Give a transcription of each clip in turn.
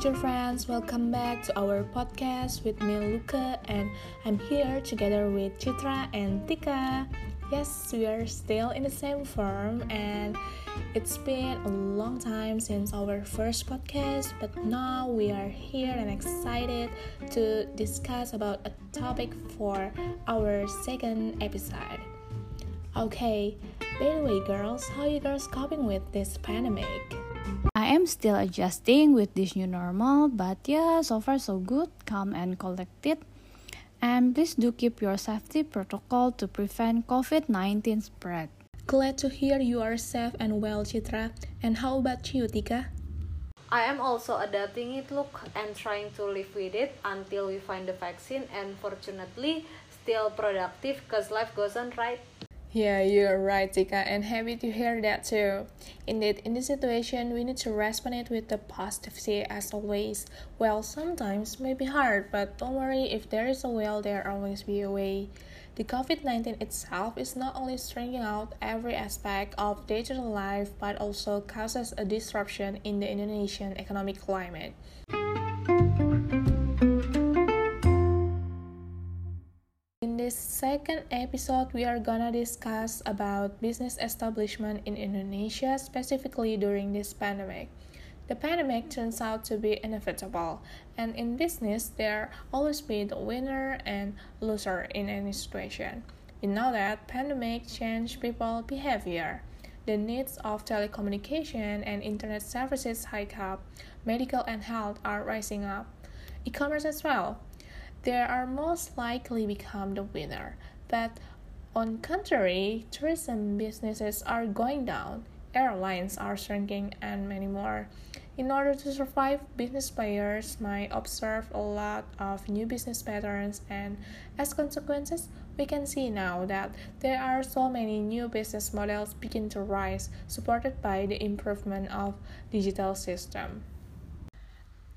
future friends, welcome back to our podcast with me Luca and I'm here together with Chitra and Tika. Yes, we are still in the same firm and it's been a long time since our first podcast, but now we are here and excited to discuss about a topic for our second episode. Okay, by the way girls, how you girls coping with this pandemic? I am still adjusting with this new normal, but yeah, so far so good, calm and collected. And please do keep your safety protocol to prevent COVID-19 spread. Glad to hear you are safe and well, Chitra. And how about you, Tika? I am also adapting it, look, and trying to live with it until we find the vaccine. And fortunately, still productive because life goes on, right? Yeah, you're right, Tika, and happy to hear that too. Indeed, in this situation, we need to respond it with the positivity as always. Well, sometimes may be hard, but don't worry, if there is a will, there always be a way. The COVID 19 itself is not only stringing out every aspect of digital life, but also causes a disruption in the Indonesian economic climate. Second episode, we are gonna discuss about business establishment in Indonesia, specifically during this pandemic. The pandemic turns out to be inevitable, and in business, there always be the winner and loser in any situation. We know that pandemic change people behavior. The needs of telecommunication and internet services hike up. Medical and health are rising up. E-commerce as well they are most likely become the winner. But on contrary, tourism businesses are going down, airlines are shrinking, and many more. In order to survive, business players might observe a lot of new business patterns, and as consequences, we can see now that there are so many new business models begin to rise, supported by the improvement of digital system.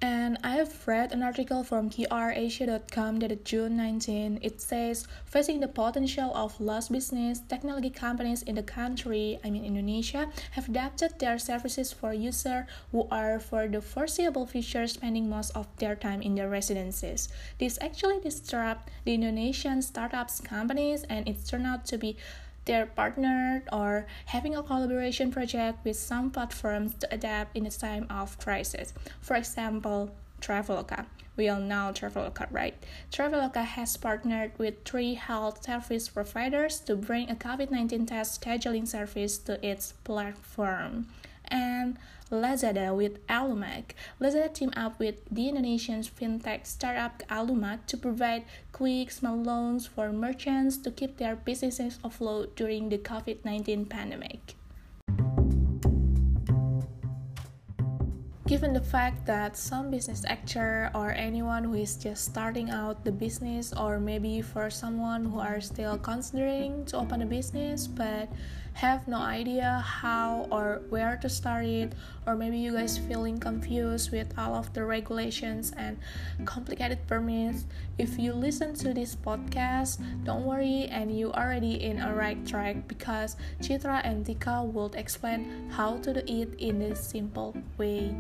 And I have read an article from KrASIA.com dated June 19. It says, facing the potential of lost business, technology companies in the country, I mean Indonesia, have adapted their services for users who are for the foreseeable future spending most of their time in their residences. This actually disrupt the Indonesian startups companies and it turned out to be they're partnered or having a collaboration project with some platforms to adapt in a time of crisis. For example, Traveloka. We all know Traveloka, right? Traveloka has partnered with three health service providers to bring a COVID 19 test scheduling service to its platform. And Lazada with Alumac. Lazada teamed up with the Indonesian fintech startup Allumak to provide quick small loans for merchants to keep their businesses afloat during the COVID-19 pandemic. Given the fact that some business actor or anyone who is just starting out the business or maybe for someone who are still considering to open a business but have no idea how or where to start it or maybe you guys feeling confused with all of the regulations and complicated permits if you listen to this podcast don't worry and you already in a right track because chitra and tika will explain how to do it in a simple way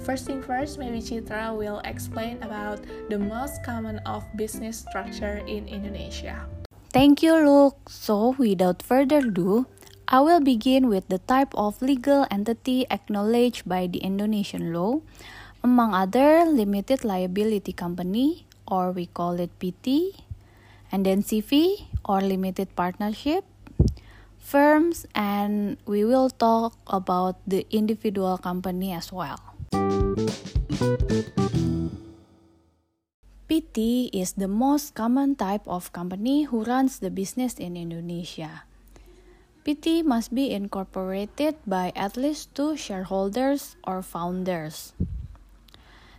first thing first maybe chitra will explain about the most common of business structure in indonesia Thank you, Luke. So, without further ado, I will begin with the type of legal entity acknowledged by the Indonesian law, among other limited liability company or we call it PT, and then CV or limited partnership, firms and we will talk about the individual company as well. PT is the most common type of company who runs the business in Indonesia. PT must be incorporated by at least two shareholders or founders.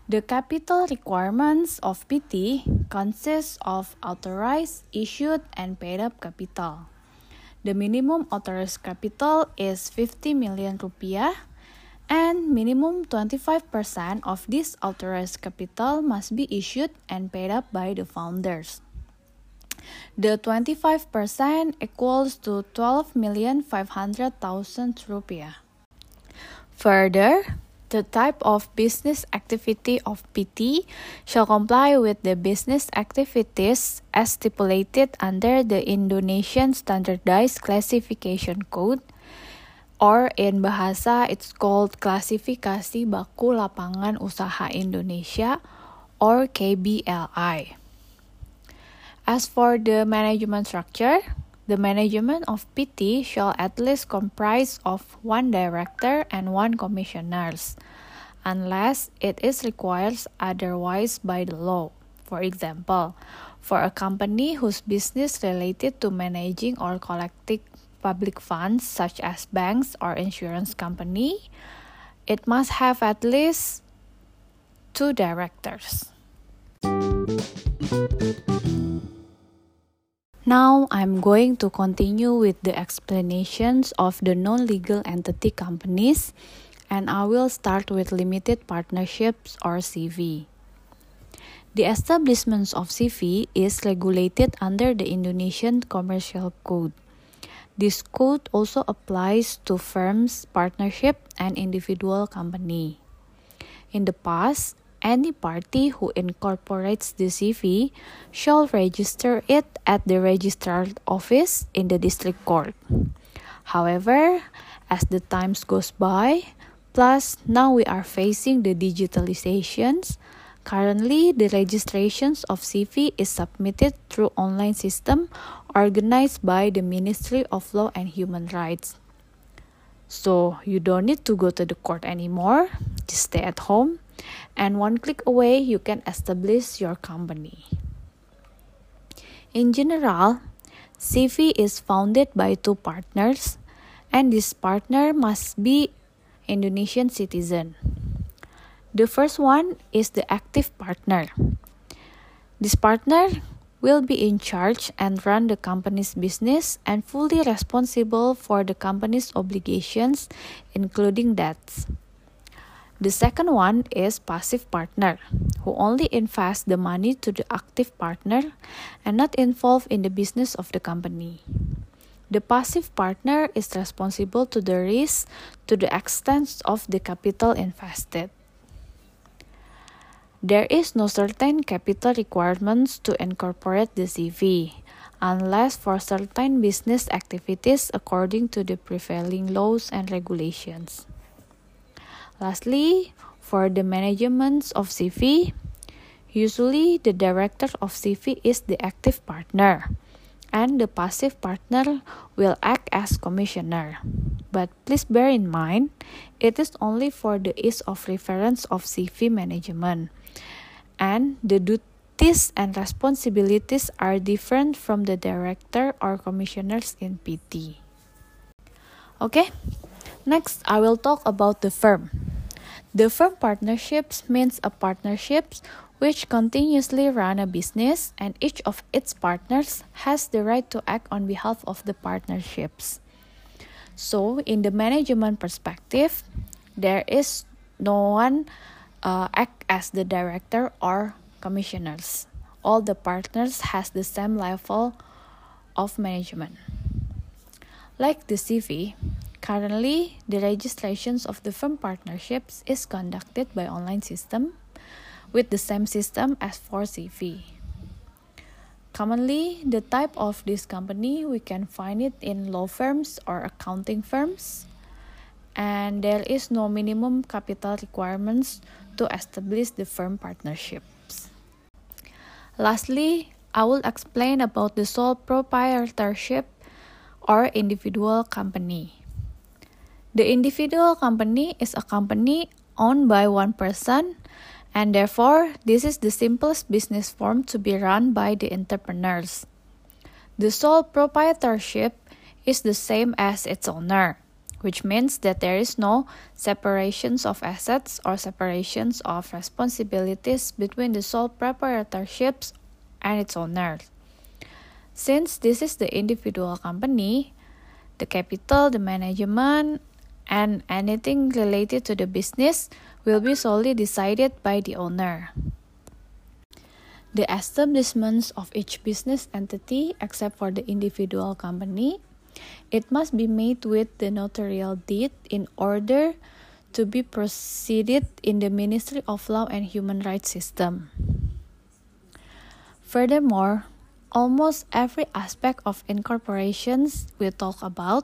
The capital requirements of PT consist of authorized, issued, and paid up capital. The minimum authorized capital is 50 million rupiah and minimum 25% of this authorized capital must be issued and paid up by the founders. The 25% equals to 12,500,000 rupiah. Further, The type of business activity of PT shall comply with the business activities as stipulated under the Indonesian Standardized Classification Code or in bahasa it's called Klasifikasi Baku Lapangan Usaha Indonesia or KBLI. As for the management structure, the management of PT shall at least comprise of one director and one commissioners, unless it is required otherwise by the law. For example, for a company whose business related to managing or collecting public funds such as banks or insurance company, it must have at least two directors. Now I'm going to continue with the explanations of the non-legal entity companies and I will start with limited partnerships or CV. The establishment of CV is regulated under the Indonesian Commercial Code. This code also applies to firms, partnership, and individual company. In the past, any party who incorporates the CV shall register it at the registrar office in the district court. However, as the times goes by, plus now we are facing the digitalizations, currently the registrations of CV is submitted through online system organized by the Ministry of Law and Human Rights. So you don't need to go to the court anymore, just stay at home and one click away you can establish your company. In general, CV is founded by two partners and this partner must be Indonesian citizen. The first one is the active partner. This partner will be in charge and run the company's business and fully responsible for the company's obligations including debts. The second one is passive partner, who only invests the money to the active partner and not involved in the business of the company. The passive partner is responsible to the risk to the extent of the capital invested. There is no certain capital requirements to incorporate the CV, unless for certain business activities according to the prevailing laws and regulations. Lastly, for the management of CV, usually the director of CV is the active partner and the passive partner will act as commissioner. But please bear in mind, it is only for the ease of reference of CV management. And the duties and responsibilities are different from the director or commissioners in PT. Okay, next I will talk about the firm. The firm partnerships means a partnership which continuously run a business and each of its partners has the right to act on behalf of the partnerships. So, in the management perspective, there is no one uh, act as the director or commissioners. All the partners has the same level of management. Like the CV, Currently, the registrations of the firm partnerships is conducted by online system with the same system as for CV. Commonly, the type of this company we can find it in law firms or accounting firms, and there is no minimum capital requirements to establish the firm partnerships. Lastly, I will explain about the sole proprietorship or individual company. The individual company is a company owned by one person, and therefore, this is the simplest business form to be run by the entrepreneurs. The sole proprietorship is the same as its owner, which means that there is no separations of assets or separations of responsibilities between the sole proprietorships and its owner. Since this is the individual company, the capital, the management, and anything related to the business will be solely decided by the owner. The establishments of each business entity, except for the individual company, it must be made with the notarial deed in order to be proceeded in the Ministry of Law and Human Rights system. Furthermore, almost every aspect of incorporations we talk about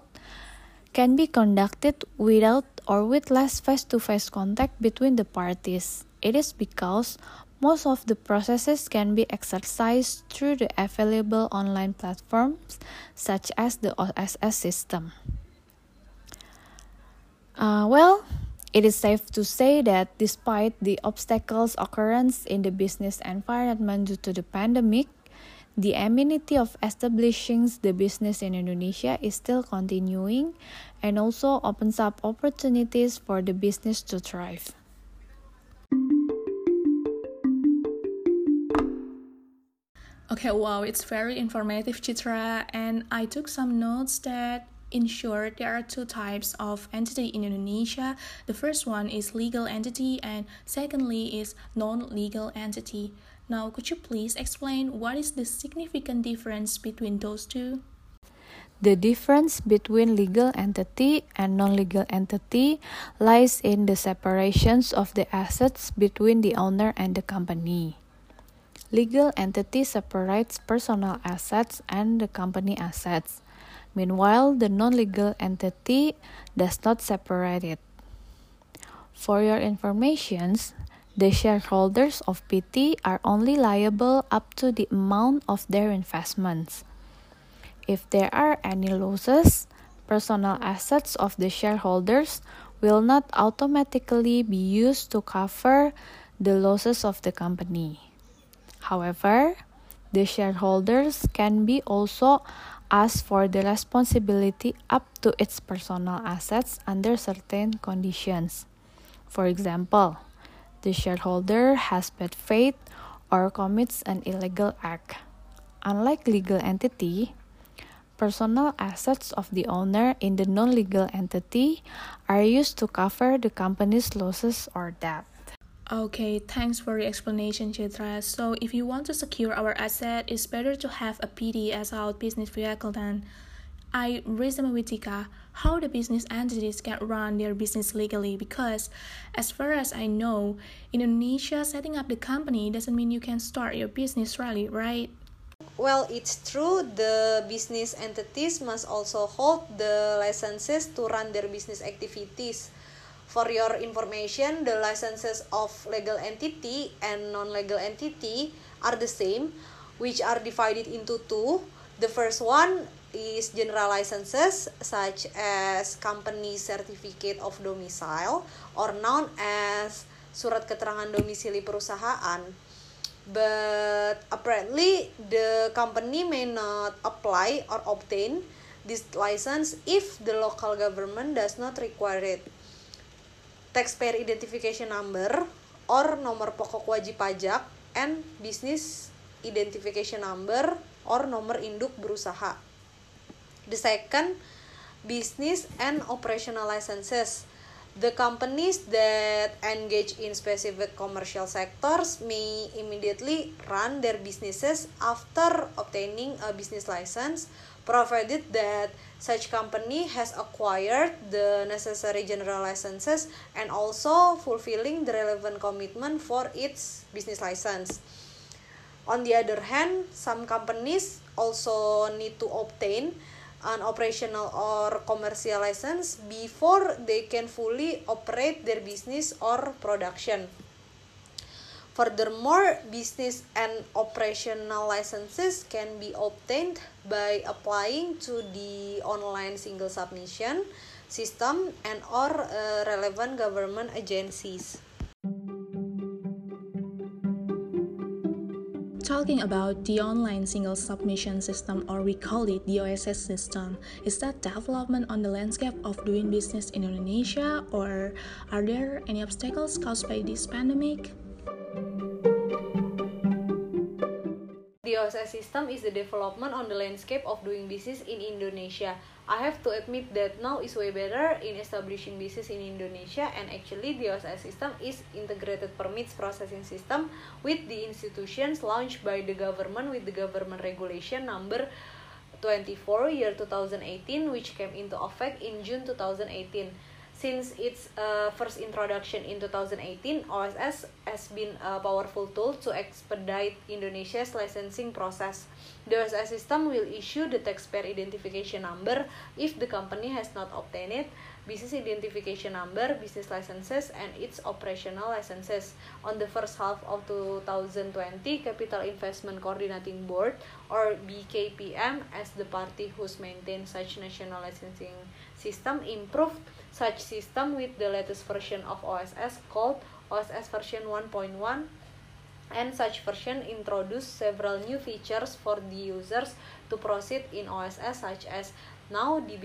can be conducted without or with less face to face contact between the parties. It is because most of the processes can be exercised through the available online platforms such as the OSS system. Uh, well, it is safe to say that despite the obstacles occurrence in the business environment due to the pandemic, the amenity of establishing the business in Indonesia is still continuing and also opens up opportunities for the business to thrive. Okay, wow, it's very informative, Chitra, and I took some notes that in short, there are two types of entity in Indonesia. The first one is legal entity and secondly is non-legal entity. Now, could you please explain what is the significant difference between those two? The difference between legal entity and non-legal entity lies in the separations of the assets between the owner and the company. Legal entity separates personal assets and the company assets. Meanwhile, the non-legal entity does not separate it. For your informations, the shareholders of PT are only liable up to the amount of their investments. If there are any losses, personal assets of the shareholders will not automatically be used to cover the losses of the company. However, the shareholders can be also asked for the responsibility up to its personal assets under certain conditions. For example, the shareholder has bad faith or commits an illegal act. Unlike legal entity, personal assets of the owner in the non-legal entity are used to cover the company's losses or debt. Okay, thanks for the explanation, Chitra. So, if you want to secure our asset, it's better to have a PT as our business vehicle than I reason with Tika how the business entities can run their business legally because, as far as I know, Indonesia, setting up the company doesn't mean you can start your business really, right? Well, it's true. The business entities must also hold the licenses to run their business activities. For your information, the licenses of legal entity and non-legal entity are the same, which are divided into two. The first one is general licenses such as company certificate of domicile or known as surat keterangan domisili perusahaan. But apparently the company may not apply or obtain this license if the local government does not require it. Taxpayer identification number or nomor pokok wajib pajak and business identification number or nomor induk berusaha The second, business and operational licenses. The companies that engage in specific commercial sectors may immediately run their businesses after obtaining a business license, provided that such company has acquired the necessary general licenses and also fulfilling the relevant commitment for its business license. On the other hand, some companies also need to obtain an operational or commercial license before they can fully operate their business or production. Furthermore, business and operational licenses can be obtained by applying to the online single submission system and or uh, relevant government agencies. Talking about the online single submission system, or we call it the OSS system. Is that development on the landscape of doing business in Indonesia, or are there any obstacles caused by this pandemic? The OSS system is the development on the landscape of doing business in Indonesia. I have to admit that now is way better in establishing business in Indonesia and actually the OSS system is integrated permits processing system with the institutions launched by the government with the government regulation number 24 year 2018 which came into effect in June 2018. Since its uh, first introduction in 2018, OSS has been a powerful tool to expedite Indonesia's licensing process. The OSS system will issue the taxpayer identification number if the company has not obtained it, business identification number, business licenses, and its operational licenses. On the first half of 2020, Capital Investment Coordinating Board, or BKPM, as the party who's maintained such national licensing system, improved such system with the latest version of OSS called OSS version 1.1 and such version introduced several new features for the users to proceed in OSS such as now the,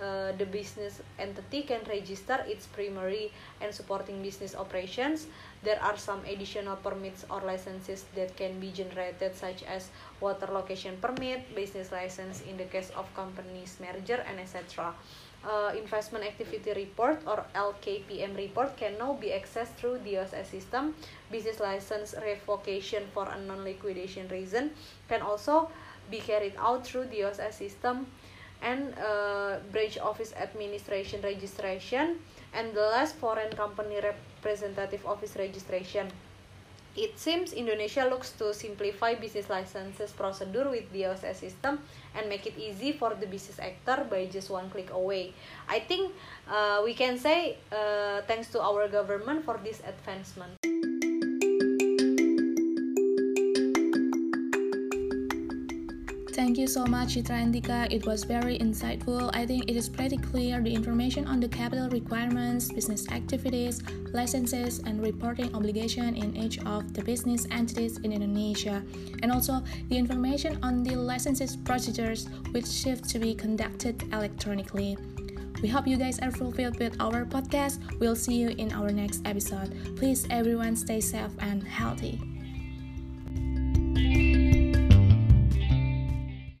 uh, the business entity can register its primary and supporting business operations. There are some additional permits or licenses that can be generated such as water location permit, business license in the case of companies merger and etc. Uh, investment activity report or LKPM report can now be accessed through the OSS system. Business license revocation for a non-liquidation reason can also be carried out through the OSS system and uh, branch office administration registration and the last foreign company representative office registration it seems Indonesia looks to simplify business licenses procedure with the OSS system and make it easy for the business actor by just one click away. I think uh, we can say uh, thanks to our government for this advancement. Thank you so much, Chitra and Tika. It was very insightful. I think it is pretty clear the information on the capital requirements, business activities, licenses, and reporting obligation in each of the business entities in Indonesia, and also the information on the licenses procedures which shift to be conducted electronically. We hope you guys are fulfilled with our podcast. We'll see you in our next episode. Please, everyone, stay safe and healthy.